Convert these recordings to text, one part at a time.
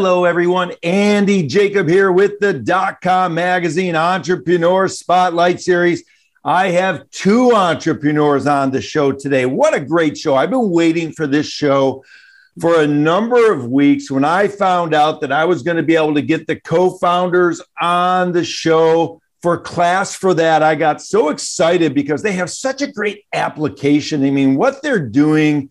Hello, everyone. Andy Jacob here with the dot com Magazine Entrepreneur Spotlight Series. I have two entrepreneurs on the show today. What a great show! I've been waiting for this show for a number of weeks. When I found out that I was going to be able to get the co founders on the show for class for that, I got so excited because they have such a great application. I mean, what they're doing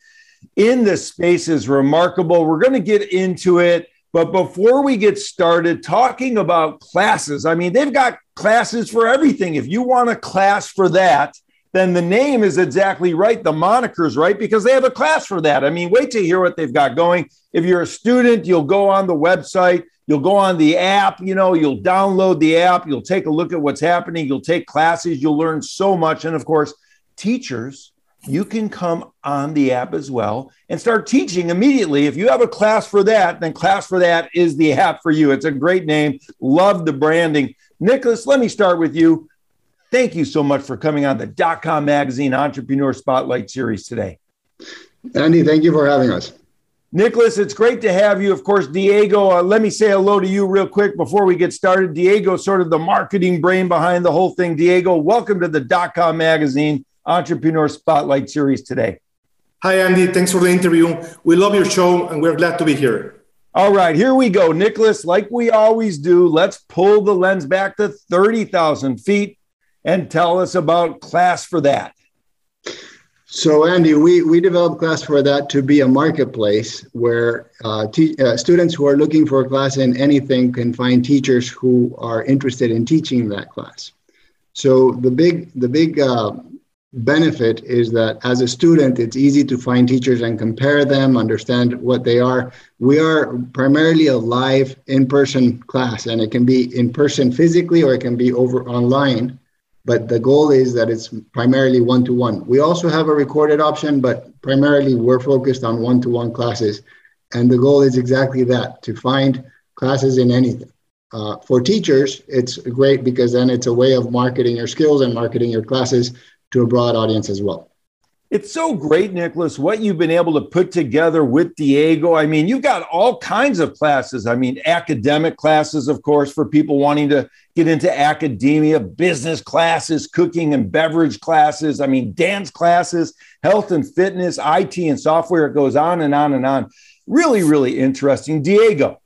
in this space is remarkable. We're going to get into it. But before we get started talking about classes, I mean, they've got classes for everything. If you want a class for that, then the name is exactly right. The moniker's right because they have a class for that. I mean, wait to hear what they've got going. If you're a student, you'll go on the website, you'll go on the app, you know, you'll download the app, you'll take a look at what's happening, you'll take classes, you'll learn so much. And of course, teachers you can come on the app as well and start teaching immediately. If you have a class for that, then Class for That is the app for you. It's a great name. Love the branding. Nicolas, let me start with you. Thank you so much for coming on the dot com Magazine Entrepreneur Spotlight Series today. Andy, thank you for having us. Nicolas, it's great to have you. Of course, Diego, uh, let me say hello to you real quick before we get started. Diego, sort of the marketing brain behind the whole thing. Diego, welcome to the dot com Magazine Entrepreneur Spotlight Series today. Hi, Andy. Thanks for the interview. We love your show and we're glad to be here. All right, here we go. Nicolas, like we always do, let's pull the lens back to 30,000 feet and tell us about Class for That. So, Andy, we, we developed Class for That to be a marketplace where uh, uh, students who are looking for a class in anything can find teachers who are interested in teaching that class. So the big the big uh, benefit is that as a student, it's easy to find teachers and compare them, understand what they are. We are primarily a live in person class, and it can be in person physically or it can be over online. But the goal is that it's primarily one to one. We also have a recorded option, but primarily we're focused on one to one classes. And the goal is exactly that to find classes in anything. Uh, for teachers, it's great because then it's a way of marketing your skills and marketing your classes to a broad audience as well. It's so great, Nicolas, what you've been able to put together with Diego. I mean, you've got all kinds of classes. I mean, academic classes, of course, for people wanting to get into academia, business classes, cooking and beverage classes. I mean, dance classes, health and fitness, IT and software. It goes on and on and on. Really, really interesting. Diego,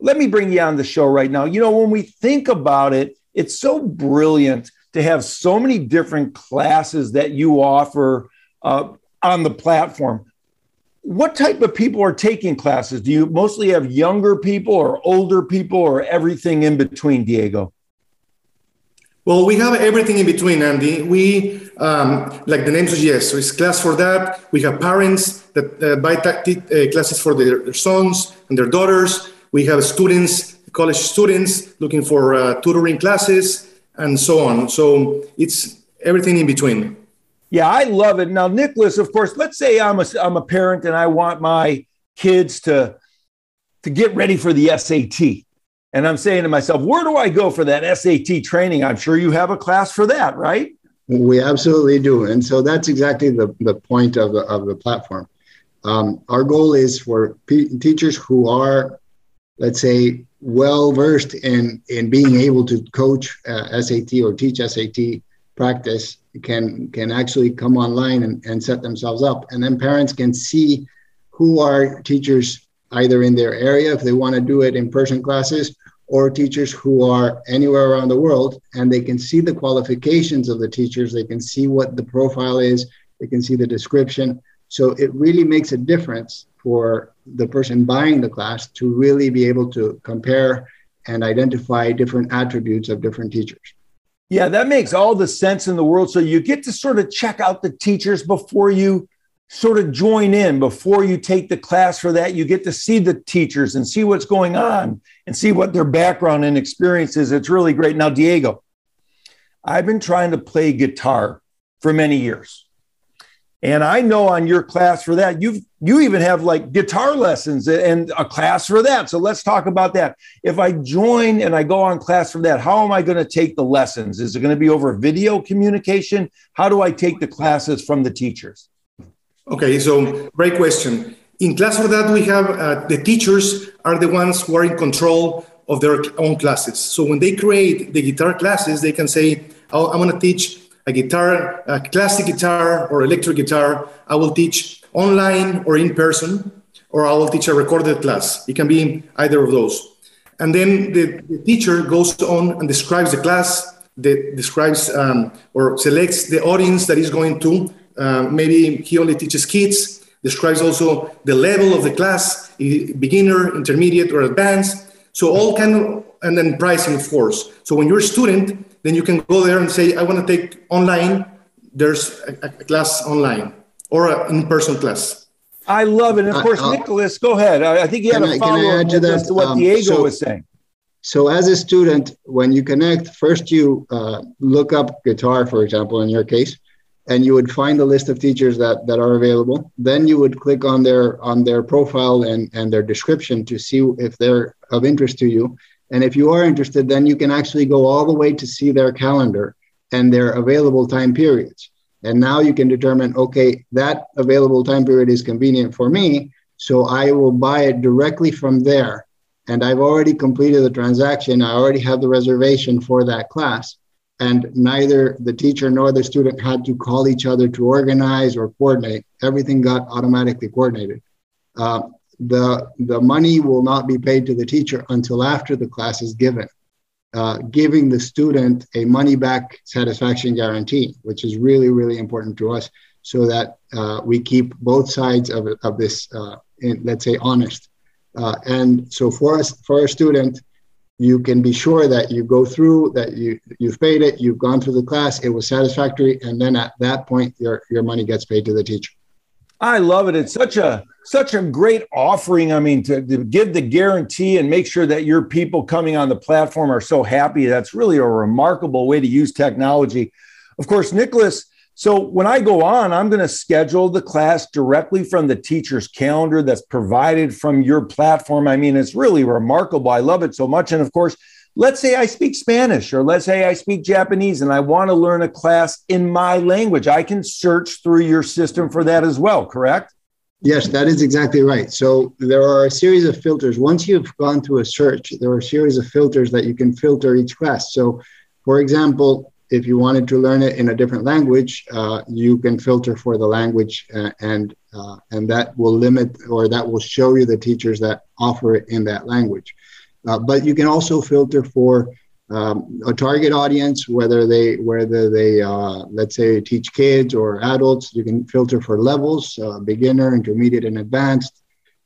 let me bring you on the show right now. You know, when we think about it, it's so brilliant to have so many different classes that you offer uh, on the platform. What type of people are taking classes? Do you mostly have younger people or older people or everything in between, Diego? Well, we have everything in between, Andy. We, um, like the name suggests, so it's class for that. We have parents that uh, buy uh, classes for their, their, sons and their daughters. We have students, college students looking for uh, tutoring classes and so on. So it's everything in between. Yeah, I love it. Now, Nicolas, of course, let's say I'm a, I'm a parent and I want my kids to, to get ready for the SAT. And I'm saying to myself, where do I go for that SAT training? I'm sure you have a class for that, right? We absolutely do. And so that's exactly the, the point of the, of the platform. Um, our goal is for p- teachers who are, let's say, well versed in in being able to coach uh, SAT or teach SAT practice can can actually come online and, and set themselves up. And then parents can see who are teachers either in their area if they want to do it in person classes or teachers who are anywhere around the world and they can see the qualifications of the teachers they can see what the profile is they can see the description. So it really makes a difference for the person buying the class to really be able to compare and identify different attributes of different teachers yeah that makes all the sense in the world so you get to sort of check out the teachers before you sort of join in before you take the class for that. You get to see the teachers and see what's going on and see what their background and experience is. It's really great. Now, Diego, I've been trying to play guitar for many years. And I know on your class for that, you've you even have like guitar lessons and a class for that. So let's talk about that. If I join and I go on class for that, how am I going to take the lessons? Is it going to be over video communication? How do I take the classes from the teachers? Okay, so great question. In class for that, we have uh, the teachers are the ones who are in control of their own classes. So when they create the guitar classes, they can say, oh, I'm going to teach a guitar, a classic guitar or electric guitar. I will teach online or in person, or I will teach a recorded class. It can be either of those. And then the, the teacher goes on and describes the class, that describes um, or selects the audience that is going to uh, maybe he only teaches kids, describes also the level of the class, beginner, intermediate, or advanced. So all kind of, and then pricing, of course. So when you're a student, then you can go there and say, I want to take online. There's a, a class online or an in-person class. I love it. And of course, uh, Nicolas, go ahead. I, I think you had a follow-up to, that, to what um, Diego so, was saying. So as a student, when you connect, first you uh, look up guitar, for example, in your case, and you would find a list of teachers that that are available then you would click on their on their profile and and their description to see if they're of interest to you and if you are interested then you can actually go all the way to see their calendar and their available time periods and now you can determine okay that available time period is convenient for me so i will buy it directly from there and i've already completed the transaction i already have the reservation for that class and neither the teacher nor the student had to call each other to organize or coordinate. Everything got automatically coordinated. Uh, the, the money will not be paid to the teacher until after the class is given, uh, giving the student a money back satisfaction guarantee, which is really, really important to us so that uh, we keep both sides of, of this, uh, in, let's say, honest. Uh, and so for us, for a student, you can be sure that you go through that you you've paid it you've gone through the class it was satisfactory and then at that point your your money gets paid to the teacher i love it it's such a such a great offering i mean to, to give the guarantee and make sure that your people coming on the platform are so happy that's really a remarkable way to use technology of course nicolas so when I go on, I'm going to schedule the class directly from the teacher's calendar that's provided from your platform. I mean, it's really remarkable. I love it so much. And of course, let's say I speak Spanish or let's say I speak Japanese and I want to learn a class in my language. I can search through your system for that as well, correct? Yes, that is exactly right. So there are a series of filters. Once you've gone through a search, there are a series of filters that you can filter each class. So, for example, if you wanted to learn it in a different language, uh, you can filter for the language, uh, and uh, and that will limit or that will show you the teachers that offer it in that language. Uh, but you can also filter for um, a target audience, whether they whether they uh, let's say teach kids or adults. You can filter for levels: uh, beginner, intermediate, and advanced.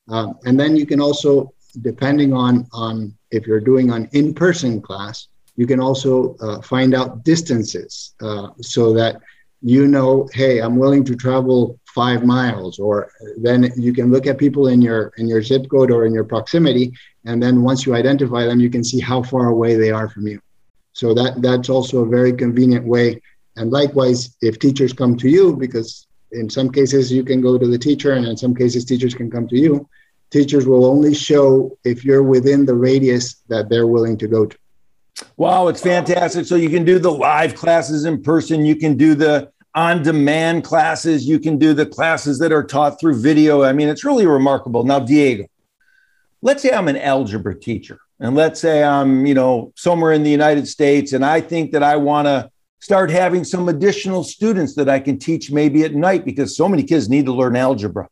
Um, and then you can also, depending on on if you're doing an in-person class you can also uh, find out distances uh, so that you know, hey, I'm willing to travel five miles, or then you can look at people in your in your zip code or in your proximity, and then once you identify them, you can see how far away they are from you. So that that's also a very convenient way. And likewise, if teachers come to you, because in some cases you can go to the teacher, and in some cases teachers can come to you. Teachers will only show if you're within the radius that they're willing to go to. Wow, it's fantastic. So you can do the live classes in person, you can do the on demand classes, you can do the classes that are taught through video. I mean, it's really remarkable. Now, Diego, let's say I'm an algebra teacher, and let's say I'm, you know, somewhere in the United States, and I think that I want to start having some additional students that I can teach maybe at night because so many kids need to learn algebra.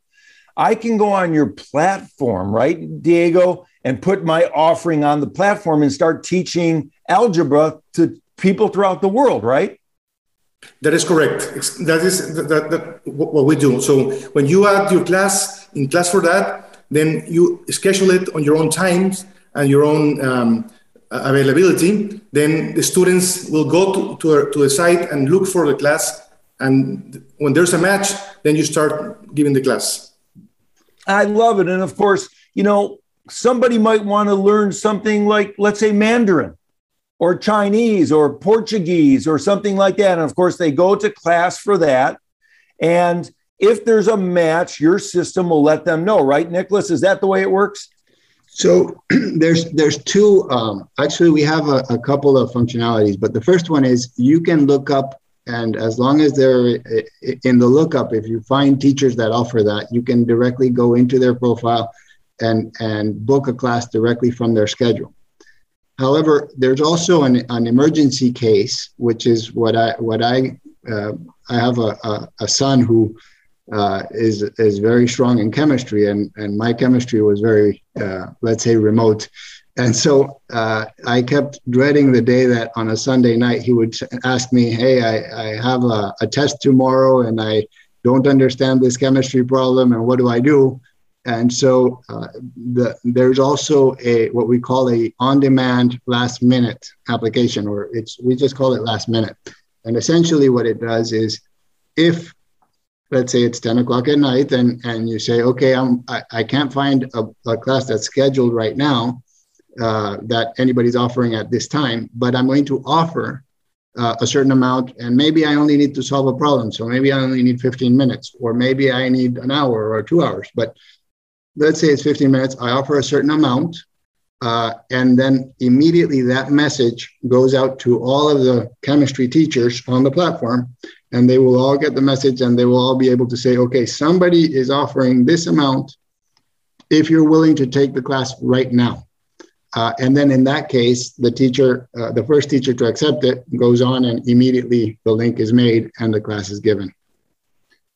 I can go on your platform, right, Diego, and put my offering on the platform and start teaching algebra to people throughout the world, right? That is correct. That is that, that, what we do. So when you add your class in class for that, then you schedule it on your own times and your own um, availability. Then the students will go to, to, to the site and look for the class. And when there's a match, then you start giving the class. I love it. And of course, you know, somebody might want to learn something like, let's say, Mandarin or Chinese or Portuguese or something like that. And of course, they go to class for that. And if there's a match, your system will let them know, right, Nicolas? Is that the way it works? So there's there's two. Um, actually, we have a, a couple of functionalities, but the first one is you can look up, and as long as they're in the lookup, if you find teachers that offer that, you can directly go into their profile and and book a class directly from their schedule. However, there's also an, an emergency case, which is what I what I uh, I have a, a, a son who uh, is is very strong in chemistry, and and my chemistry was very uh, let's say remote, and so uh, I kept dreading the day that on a Sunday night he would ask me, "Hey, I, I have a, a test tomorrow, and I don't understand this chemistry problem, and what do I do?" And so uh, the, there's also a what we call a on-demand last-minute application, or it's we just call it last minute. And essentially, what it does is, if let's say it's 10 o'clock at night, and and you say, okay, I'm I, I can't find a, a class that's scheduled right now uh, that anybody's offering at this time, but I'm going to offer uh, a certain amount, and maybe I only need to solve a problem. So maybe I only need 15 minutes, or maybe I need an hour or two hours, but let's say it's 15 minutes, I offer a certain amount, uh, and then immediately that message goes out to all of the chemistry teachers on the platform, and they will all get the message and they will all be able to say, okay, somebody is offering this amount if you're willing to take the class right now. Uh, and then in that case, the teacher, uh, the first teacher to accept it goes on and immediately the link is made and the class is given.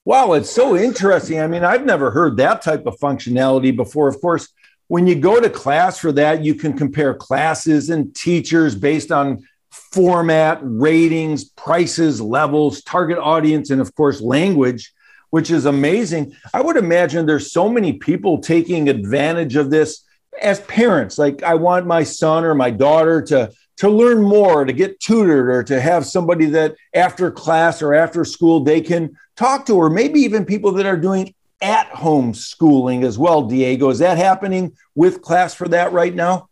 Wow, it's so interesting. I mean, I've never heard that type of functionality before. Of course, when you go to class for that, you can compare classes and teachers based on format, ratings, prices, levels, target audience, and of course, language, which is amazing. I would imagine there's so many people taking advantage of this as parents. Like, I want my son or my daughter to to learn more, to get tutored, or to have somebody that after class or after school they can talk to, or maybe even people that are doing at home schooling as well, Diego. Is that happening with class for that right now?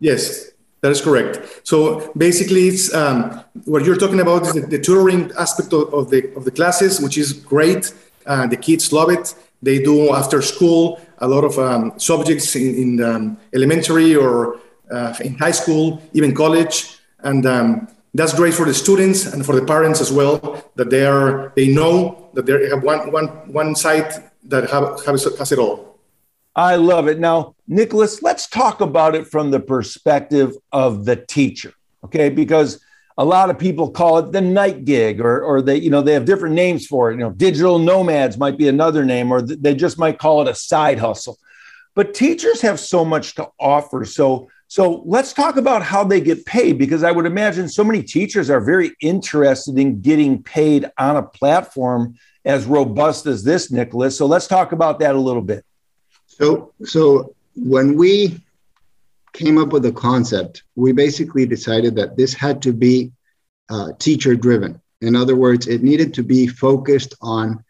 Yes, that is correct. So basically, it's um, what you're talking about is the, the tutoring aspect of, of, the of the classes, which is great. Uh, the kids love it. They do after school a lot of um, subjects in, in um, elementary or uh, in high school, even college, and um, that's great for the students and for the parents as well that they are they know that they have one one one site that have, have has it all. I love it. Now, Nicolas, let's talk about it from the perspective of the teacher, okay? Because a lot of people call it the night gig, or or they you know they have different names for it. You know, digital nomads might be another name, or they just might call it a side hustle. But teachers have so much to offer. So so let's talk about how they get paid because I would imagine so many teachers are very interested in getting paid on a platform as robust as this, Nicolas. So let's talk about that a little bit. So, so when we came up with the concept, we basically decided that this had to be uh, teacher driven. In other words, it needed to be focused on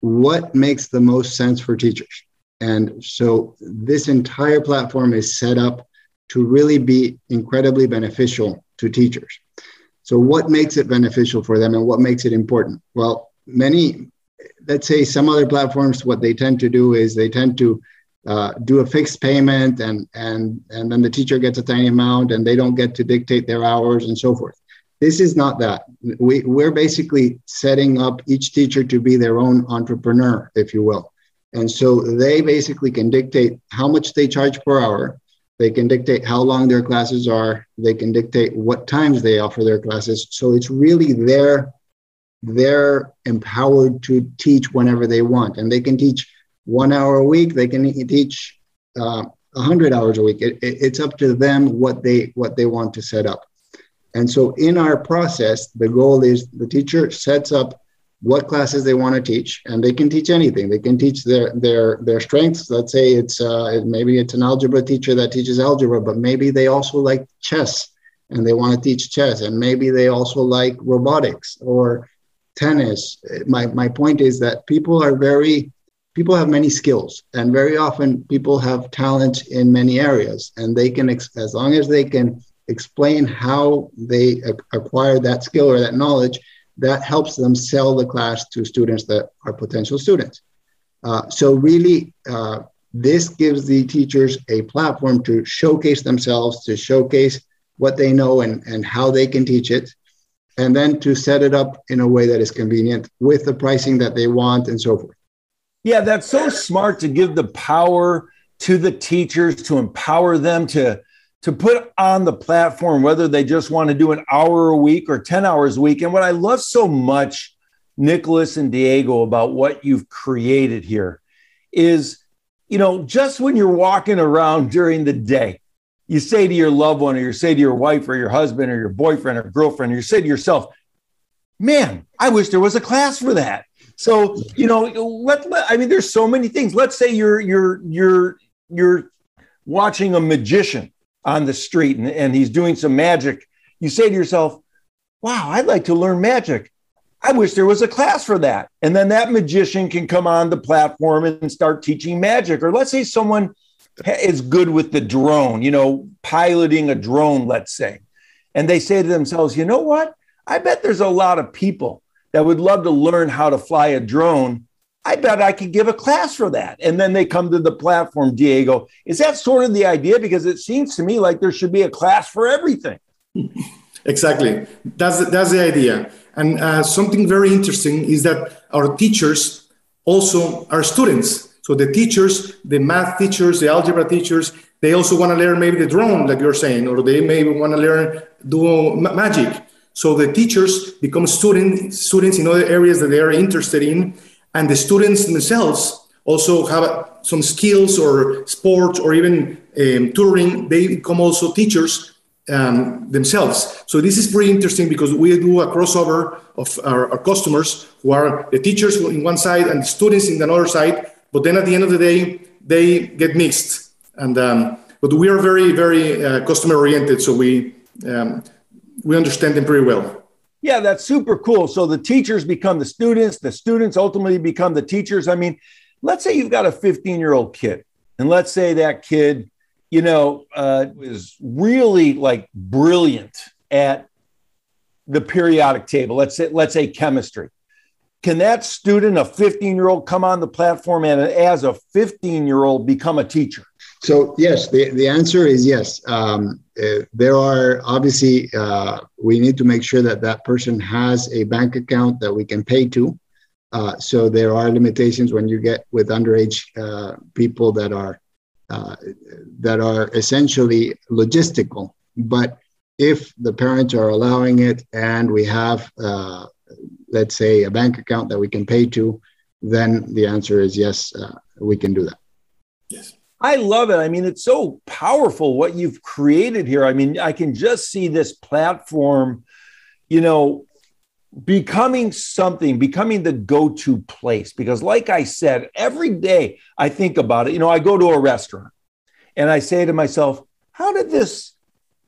what makes the most sense for teachers. And so this entire platform is set up to really be incredibly beneficial to teachers. So, what makes it beneficial for them and what makes it important? Well, many, let's say some other platforms, what they tend to do is they tend to uh, do a fixed payment and, and, and then the teacher gets a tiny amount and they don't get to dictate their hours and so forth. This is not that. We, we're basically setting up each teacher to be their own entrepreneur, if you will. And so they basically can dictate how much they charge per hour they can dictate how long their classes are. They can dictate what times they offer their classes. So it's really their they're empowered to teach whenever they want, and they can teach one hour a week. They can teach uh, 100 hours a week. It, it, it's up to them what they what they want to set up. And so in our process, the goal is the teacher sets up what classes they want to teach, and they can teach anything. They can teach their their their strengths. Let's say it's uh, maybe it's an algebra teacher that teaches algebra, but maybe they also like chess and they want to teach chess, and maybe they also like robotics or tennis. My my point is that people are very people have many skills, and very often people have talent in many areas, and they can as long as they can explain how they acquire that skill or that knowledge, that helps them sell the class to students that are potential students. Uh, so really, uh, this gives the teachers a platform to showcase themselves, to showcase what they know and, and how they can teach it, and then to set it up in a way that is convenient with the pricing that they want and so forth. Yeah, that's so smart to give the power to the teachers to empower them to to put on the platform, whether they just want to do an hour a week or 10 hours a week. And what I love so much, Nicolas and Diego, about what you've created here is, you know, just when you're walking around during the day, you say to your loved one, or you say to your wife or your husband or your boyfriend or girlfriend, or you say to yourself, man, I wish there was a class for that. So, you know, let, let I mean, there's so many things. Let's say you're you're you're you're watching a magician on the street and, and he's doing some magic, you say to yourself, wow, I'd like to learn magic. I wish there was a class for that. And then that magician can come on the platform and start teaching magic. Or let's say someone is good with the drone, you know, piloting a drone, let's say. And they say to themselves, you know what? I bet there's a lot of people that would love to learn how to fly a drone I bet I could give a class for that. And then they come to the platform, Diego. Is that sort of the idea? Because it seems to me like there should be a class for everything. Exactly. That's that's the idea. And uh, something very interesting is that our teachers also are students. So the teachers, the math teachers, the algebra teachers, they also want to learn maybe the drone, like you're saying, or they maybe want to learn do magic. So the teachers become student, students in other areas that they are interested in and the students themselves also have some skills or sports or even um, touring. They become also teachers um, themselves. So this is pretty interesting because we do a crossover of our, our, customers who are the teachers in one side and the students in another side but then at the end of the day they get mixed. And um, but we are very very uh, customer oriented so we um, we understand them pretty well yeah, that's super cool. So the teachers become the students, the students ultimately become the teachers. I mean, let's say you've got a 15 year old kid, and let's say that kid, you know, uh, is really like brilliant at the periodic table. Let's say, let's say chemistry. Can that student, a 15 year old, come on the platform and as a 15 year old become a teacher? So yes, the, the answer is yes. Um, uh, there are obviously uh, we need to make sure that that person has a bank account that we can pay to. Uh, so there are limitations when you get with underage uh, people that are uh, that are essentially logistical. But if the parents are allowing it and we have, uh, let's say, a bank account that we can pay to, then the answer is yes, we can do that. Yes. I love it. I mean, it's so powerful what you've created here. I mean, I can just see this platform, you know, becoming something, becoming the go to place. Because, like I said, every day I think about it. You know, I go to a restaurant and I say to myself, how did this,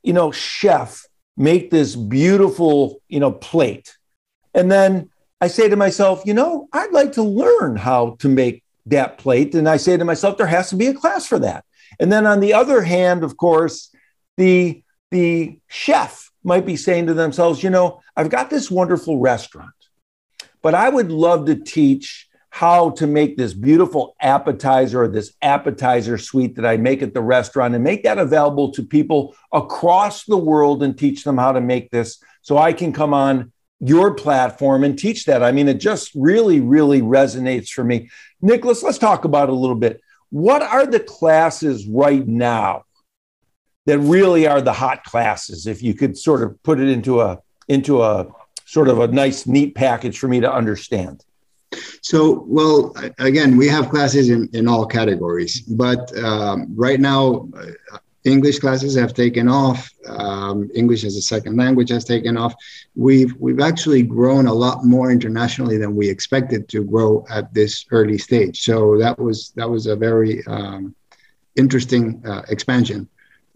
you know, chef make this beautiful, you know, plate? And then I say to myself, you know, I'd like to learn how to make that plate. And I say to myself, there has to be a class for that. And then on the other hand, of course, the the chef might be saying to themselves, you know, I've got this wonderful restaurant, but I would love to teach how to make this beautiful appetizer or this appetizer suite that I make at the restaurant and make that available to people across the world and teach them how to make this so I can come on your platform and teach that. I mean, it just really, really resonates for me. Nicolas, let's talk about it a little bit. What are the classes right now that really are the hot classes? If you could sort of put it into a into a sort of a nice, neat package for me to understand. So, well, again, we have classes in, in all categories, but um, right now, English classes have taken off. Um, English as a second language has taken off. We've we've actually grown a lot more internationally than we expected to grow at this early stage. So that was that was a very um, interesting uh, expansion.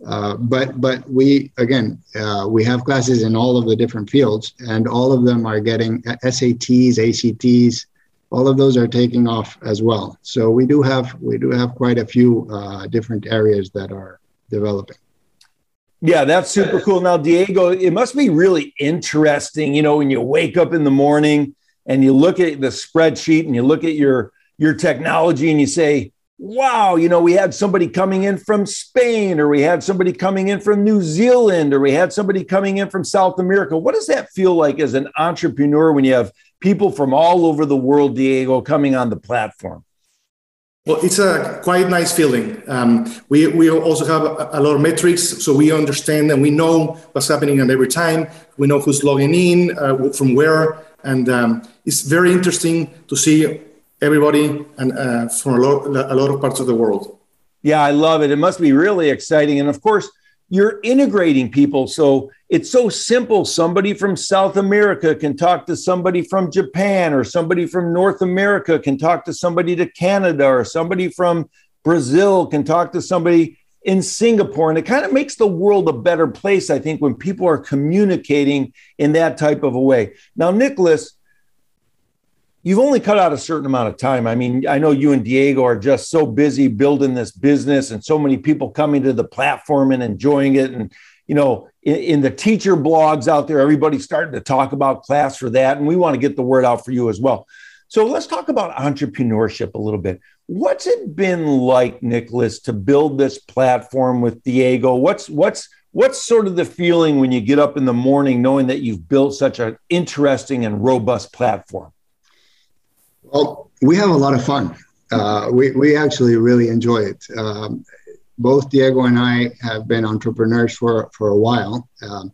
Uh, but but we again uh, we have classes in all of the different fields, and all of them are getting SATs, ACTs, all of those are taking off as well. So we do have we do have quite a few uh, different areas that are developing. Yeah, that's super cool. Now, Diego, it must be really interesting, you know, when you wake up in the morning and you look at the spreadsheet and you look at your your technology and you say, wow, you know, we had somebody coming in from Spain, or we had somebody coming in from New Zealand, or we had somebody coming in from South America. What does that feel like as an entrepreneur when you have people from all over the world, Diego, coming on the platform? Well, it's a quite nice feeling. Um, we, we also have a, a, lot of metrics, so we understand and we know what's happening at every time. We know who's logging in, uh, from where, and um, it's very interesting to see everybody and uh, from a lot, a lot of parts of the world. Yeah, I love it. It must be really exciting, and of course, you're integrating people. So it's so simple. Somebody from South America can talk to somebody from Japan, or somebody from North America can talk to somebody to Canada, or somebody from Brazil can talk to somebody in Singapore. And it kind of makes the world a better place, I think, when people are communicating in that type of a way. Now, Nicolas, you've only cut out a certain amount of time. I mean, I know you and Diego are just so busy building this business and so many people coming to the platform and enjoying it. And, you know, in, in, the teacher blogs out there, everybody's starting to talk about class for that. And we want to get the word out for you as well. So let's talk about entrepreneurship a little bit. What's it been like, Nicolas, to build this platform with Diego? What's what's what's sort of the feeling when you get up in the morning knowing that you've built such an interesting and robust platform? Well, we have a lot of fun. Uh, we, we actually really enjoy it. Um, both Diego and I have been entrepreneurs for, for a while. Um,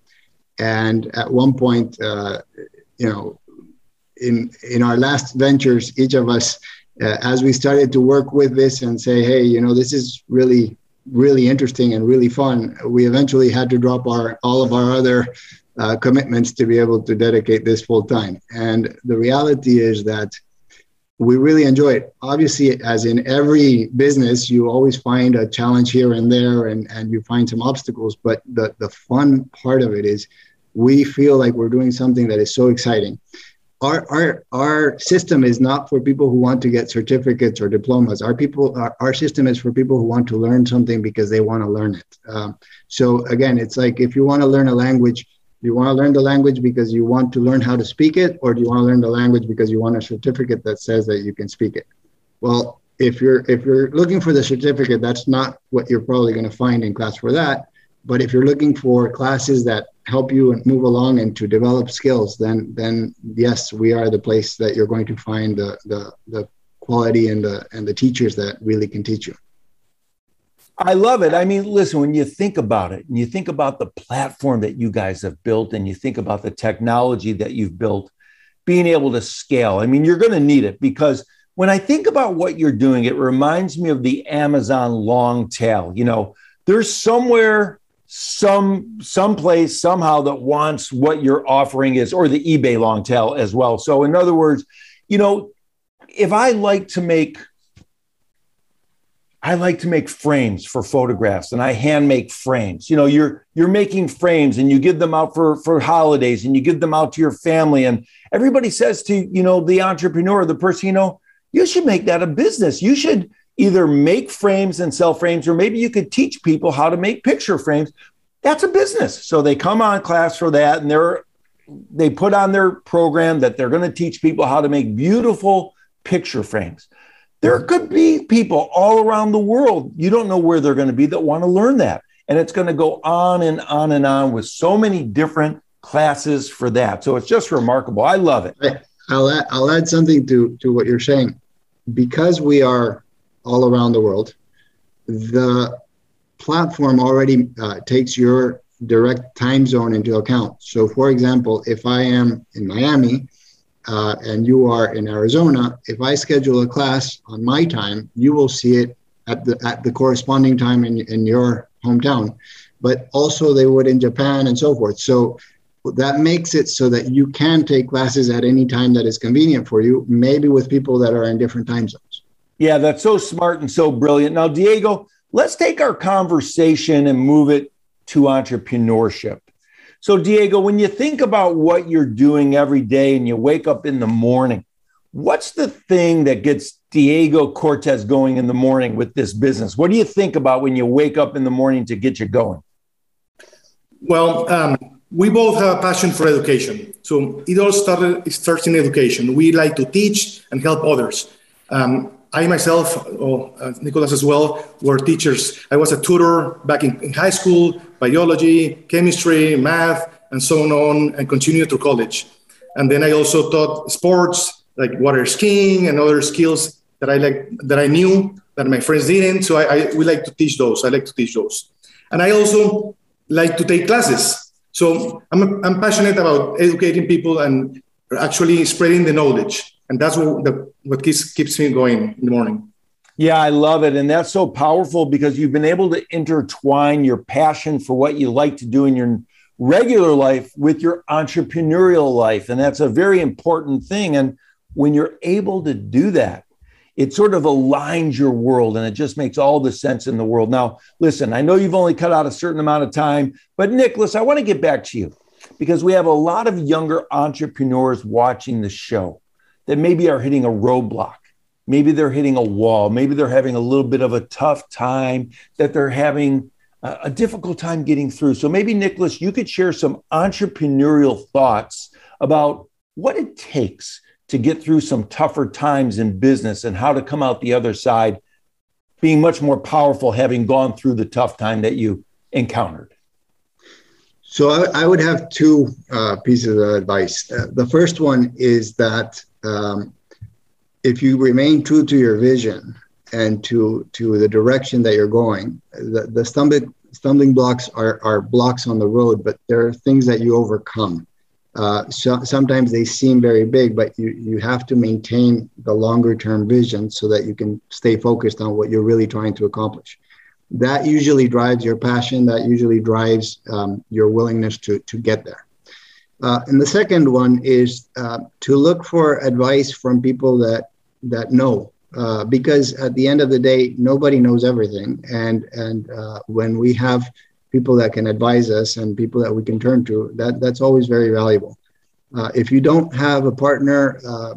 and at one point, uh, you know, in, in our last ventures, each of us, uh, as we started to work with this and say, hey, you know, this is really, really interesting and really fun, we eventually had to drop our all of our other uh, commitments to be able to dedicate this full time. And the reality is that we really enjoy it. Obviously, as in every business, you always find a challenge here and there and, and you find some obstacles. But the, the fun part of it is we feel like we're doing something that is so exciting. Our, our, our system is not for people who want to get certificates or diplomas. Our people, our, our system is for people who want to learn something because they want to learn it. Um, so again, it's like if you want to learn a language, you want to learn the language because you want to learn how to speak it, or do you want to learn the language because you want a certificate that says that you can speak it? Well, if you're if you're looking for the certificate, that's not what you're probably going to find in class for that. But if you're looking for classes that help you and move along and to develop skills, then then yes, we are the place that you're going to find the the, the quality and the and the teachers that really can teach you. I love it. I mean, listen, when you think about it and you think about the platform that you guys have built and you think about the technology that you've built, being able to scale, I mean, you're going to need it because when I think about what you're doing, it reminds me of the Amazon long tail. You know, there's somewhere, some someplace, somehow that wants what you're offering is, or the eBay long tail as well. So, in other words, you know, if I like to make I like to make frames for photographs and I hand make frames. You know, you're you're making frames and you give them out for for holidays and you give them out to your family and everybody says to, you know, the entrepreneur, the person, you know, you should make that a business. You should either make frames and sell frames or maybe you could teach people how to make picture frames. That's a business. So they come on class for that and they're they put on their program that they're going to teach people how to make beautiful picture frames. There could be people all around the world, you don't know where they're going to be, that want to learn that. And it's going to go on and on and on with so many different classes for that. So it's just remarkable. I love it. I'll add, I'll add something to, to what you're saying. Because we are all around the world, the platform already uh, takes your direct time zone into account. So, for example, if I am in Miami, uh, and you are in Arizona, if I schedule a class on my time, you will see it at the at the corresponding time in, in your hometown. But also they would in Japan and so forth. So that makes it so that you can take classes at any time that is convenient for you, maybe with people that are in different time zones. Yeah, that's so smart and so brilliant. Now, Diego, let's take our conversation and move it to entrepreneurship. So, Diego, when you think about what you're doing every day and you wake up in the morning, what's the thing that gets Diego Cortes going in the morning with this business? What do you think about when you wake up in the morning to get you going? Well, um, we both have a passion for education. So it all started it starts in education. We like to teach and help others. Um, I myself, oh, uh, Nicolas as well, were teachers. I was a tutor back in, in, high school, biology, chemistry, math, and so on, and continued through college. And then I also taught sports like water skiing and other skills that I like that I knew that my friends didn't. So I, I we like to teach those. I like to teach those, and I also like to take classes. So I'm, I'm passionate about educating people and actually spreading the knowledge. And that's what, the, what keeps, keeps me going in the morning. Yeah, I love it. And that's so powerful because you've been able to intertwine your passion for what you like to do in your regular life with your entrepreneurial life. And that's a very important thing. And when you're able to do that, it sort of aligns your world and it just makes all the sense in the world. Now, listen, I know you've only cut out a certain amount of time, but Nicolas, I want to get back to you because we have a lot of younger entrepreneurs watching the show that maybe are hitting a roadblock. Maybe they're hitting a wall. Maybe they're having a little bit of a tough time, that they're having a, a difficult time getting through. So maybe, Nicolas, you could share some entrepreneurial thoughts about what it takes to get through some tougher times in business and how to come out the other side being much more powerful having gone through the tough time that you encountered? So I, I would have two uh, pieces of advice. Uh, the first one is that um, if you remain true to your vision and to to the direction that you're going, the, the stumbling stumbling blocks are, are blocks on the road, but there are things that you overcome. Uh, so sometimes they seem very big, but you, you have to maintain the longer term vision so that you can stay focused on what you're really trying to accomplish. That usually drives your passion, that usually drives um, your willingness to, to get there. Uh, and the second one is uh, to look for advice from people that, that know. Uh, because at the end of the day, nobody knows everything, and and uh, when we have people that can advise us and people that we can turn to, that, that's always very valuable. Uh, if you don't have a partner, uh,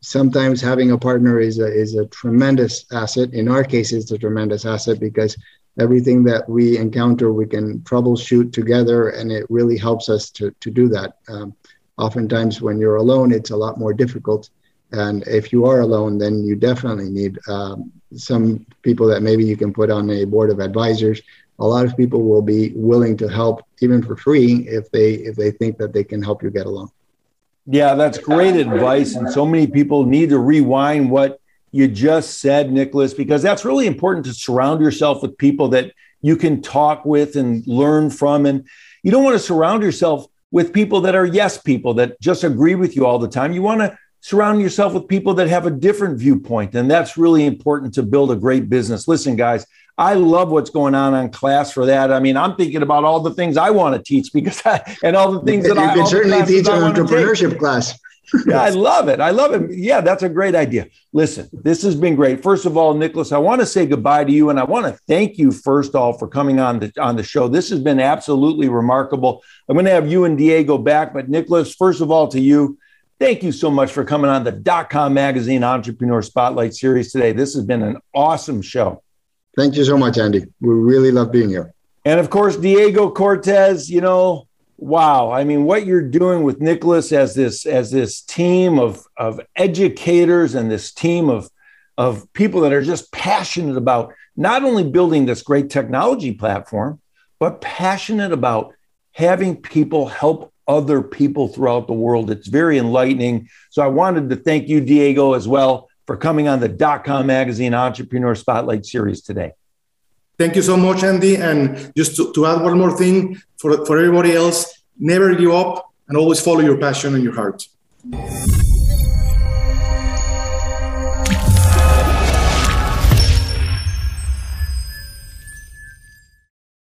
sometimes having a partner is a, is a tremendous asset. In our case, it's a tremendous asset because everything that we encounter, we can troubleshoot together, and it really helps us to, to do that. Um, oftentimes, when you're alone, it's a lot more difficult. And if you are alone, then you definitely need um, some people that maybe you can put on a board of advisors a lot of people will be willing to help even for free if they if they think that they can help you get along yeah that's great advice and so many people need to rewind what you just said nicolas because that's really important to surround yourself with people that you can talk with and learn from. And you don't want to surround yourself with people that are yes people that just agree with you all the time. You want to surround yourself with people that have a different viewpoint. And that's really important to build a great business. Listen guys I love what's going on on class for that. I mean, I'm thinking about all the things I want to teach because I, and all the things that you I can certainly teach an entrepreneurship class. yeah, I love it. I love it. Yeah, that's a great idea. Listen, this has been great. First of all, Nicolas, I want to say goodbye to you, and I want to thank you first of all for coming on the on the show. This has been absolutely remarkable. I'm going to have you and Diego back, but Nicolas, first of all, to you, thank you so much for coming on the Dot Com Magazine Entrepreneur Spotlight Series today. This has been an awesome show. Thank you so much, Andy. We really love being here. And of course, Diego Cortes, you know, wow. I mean, what you're doing with Nicolas as this as this team of of educators and this team of of people that are just passionate about not only building this great technology platform, but passionate about having people help other people throughout the world. It's very enlightening. So I wanted to thank you, Diego, as well for coming on the Dot Com Magazine Entrepreneur Spotlight Series today. Thank you so much, Andy. And just to, to add one more thing for, for everybody else, never give up and always follow your passion and your heart.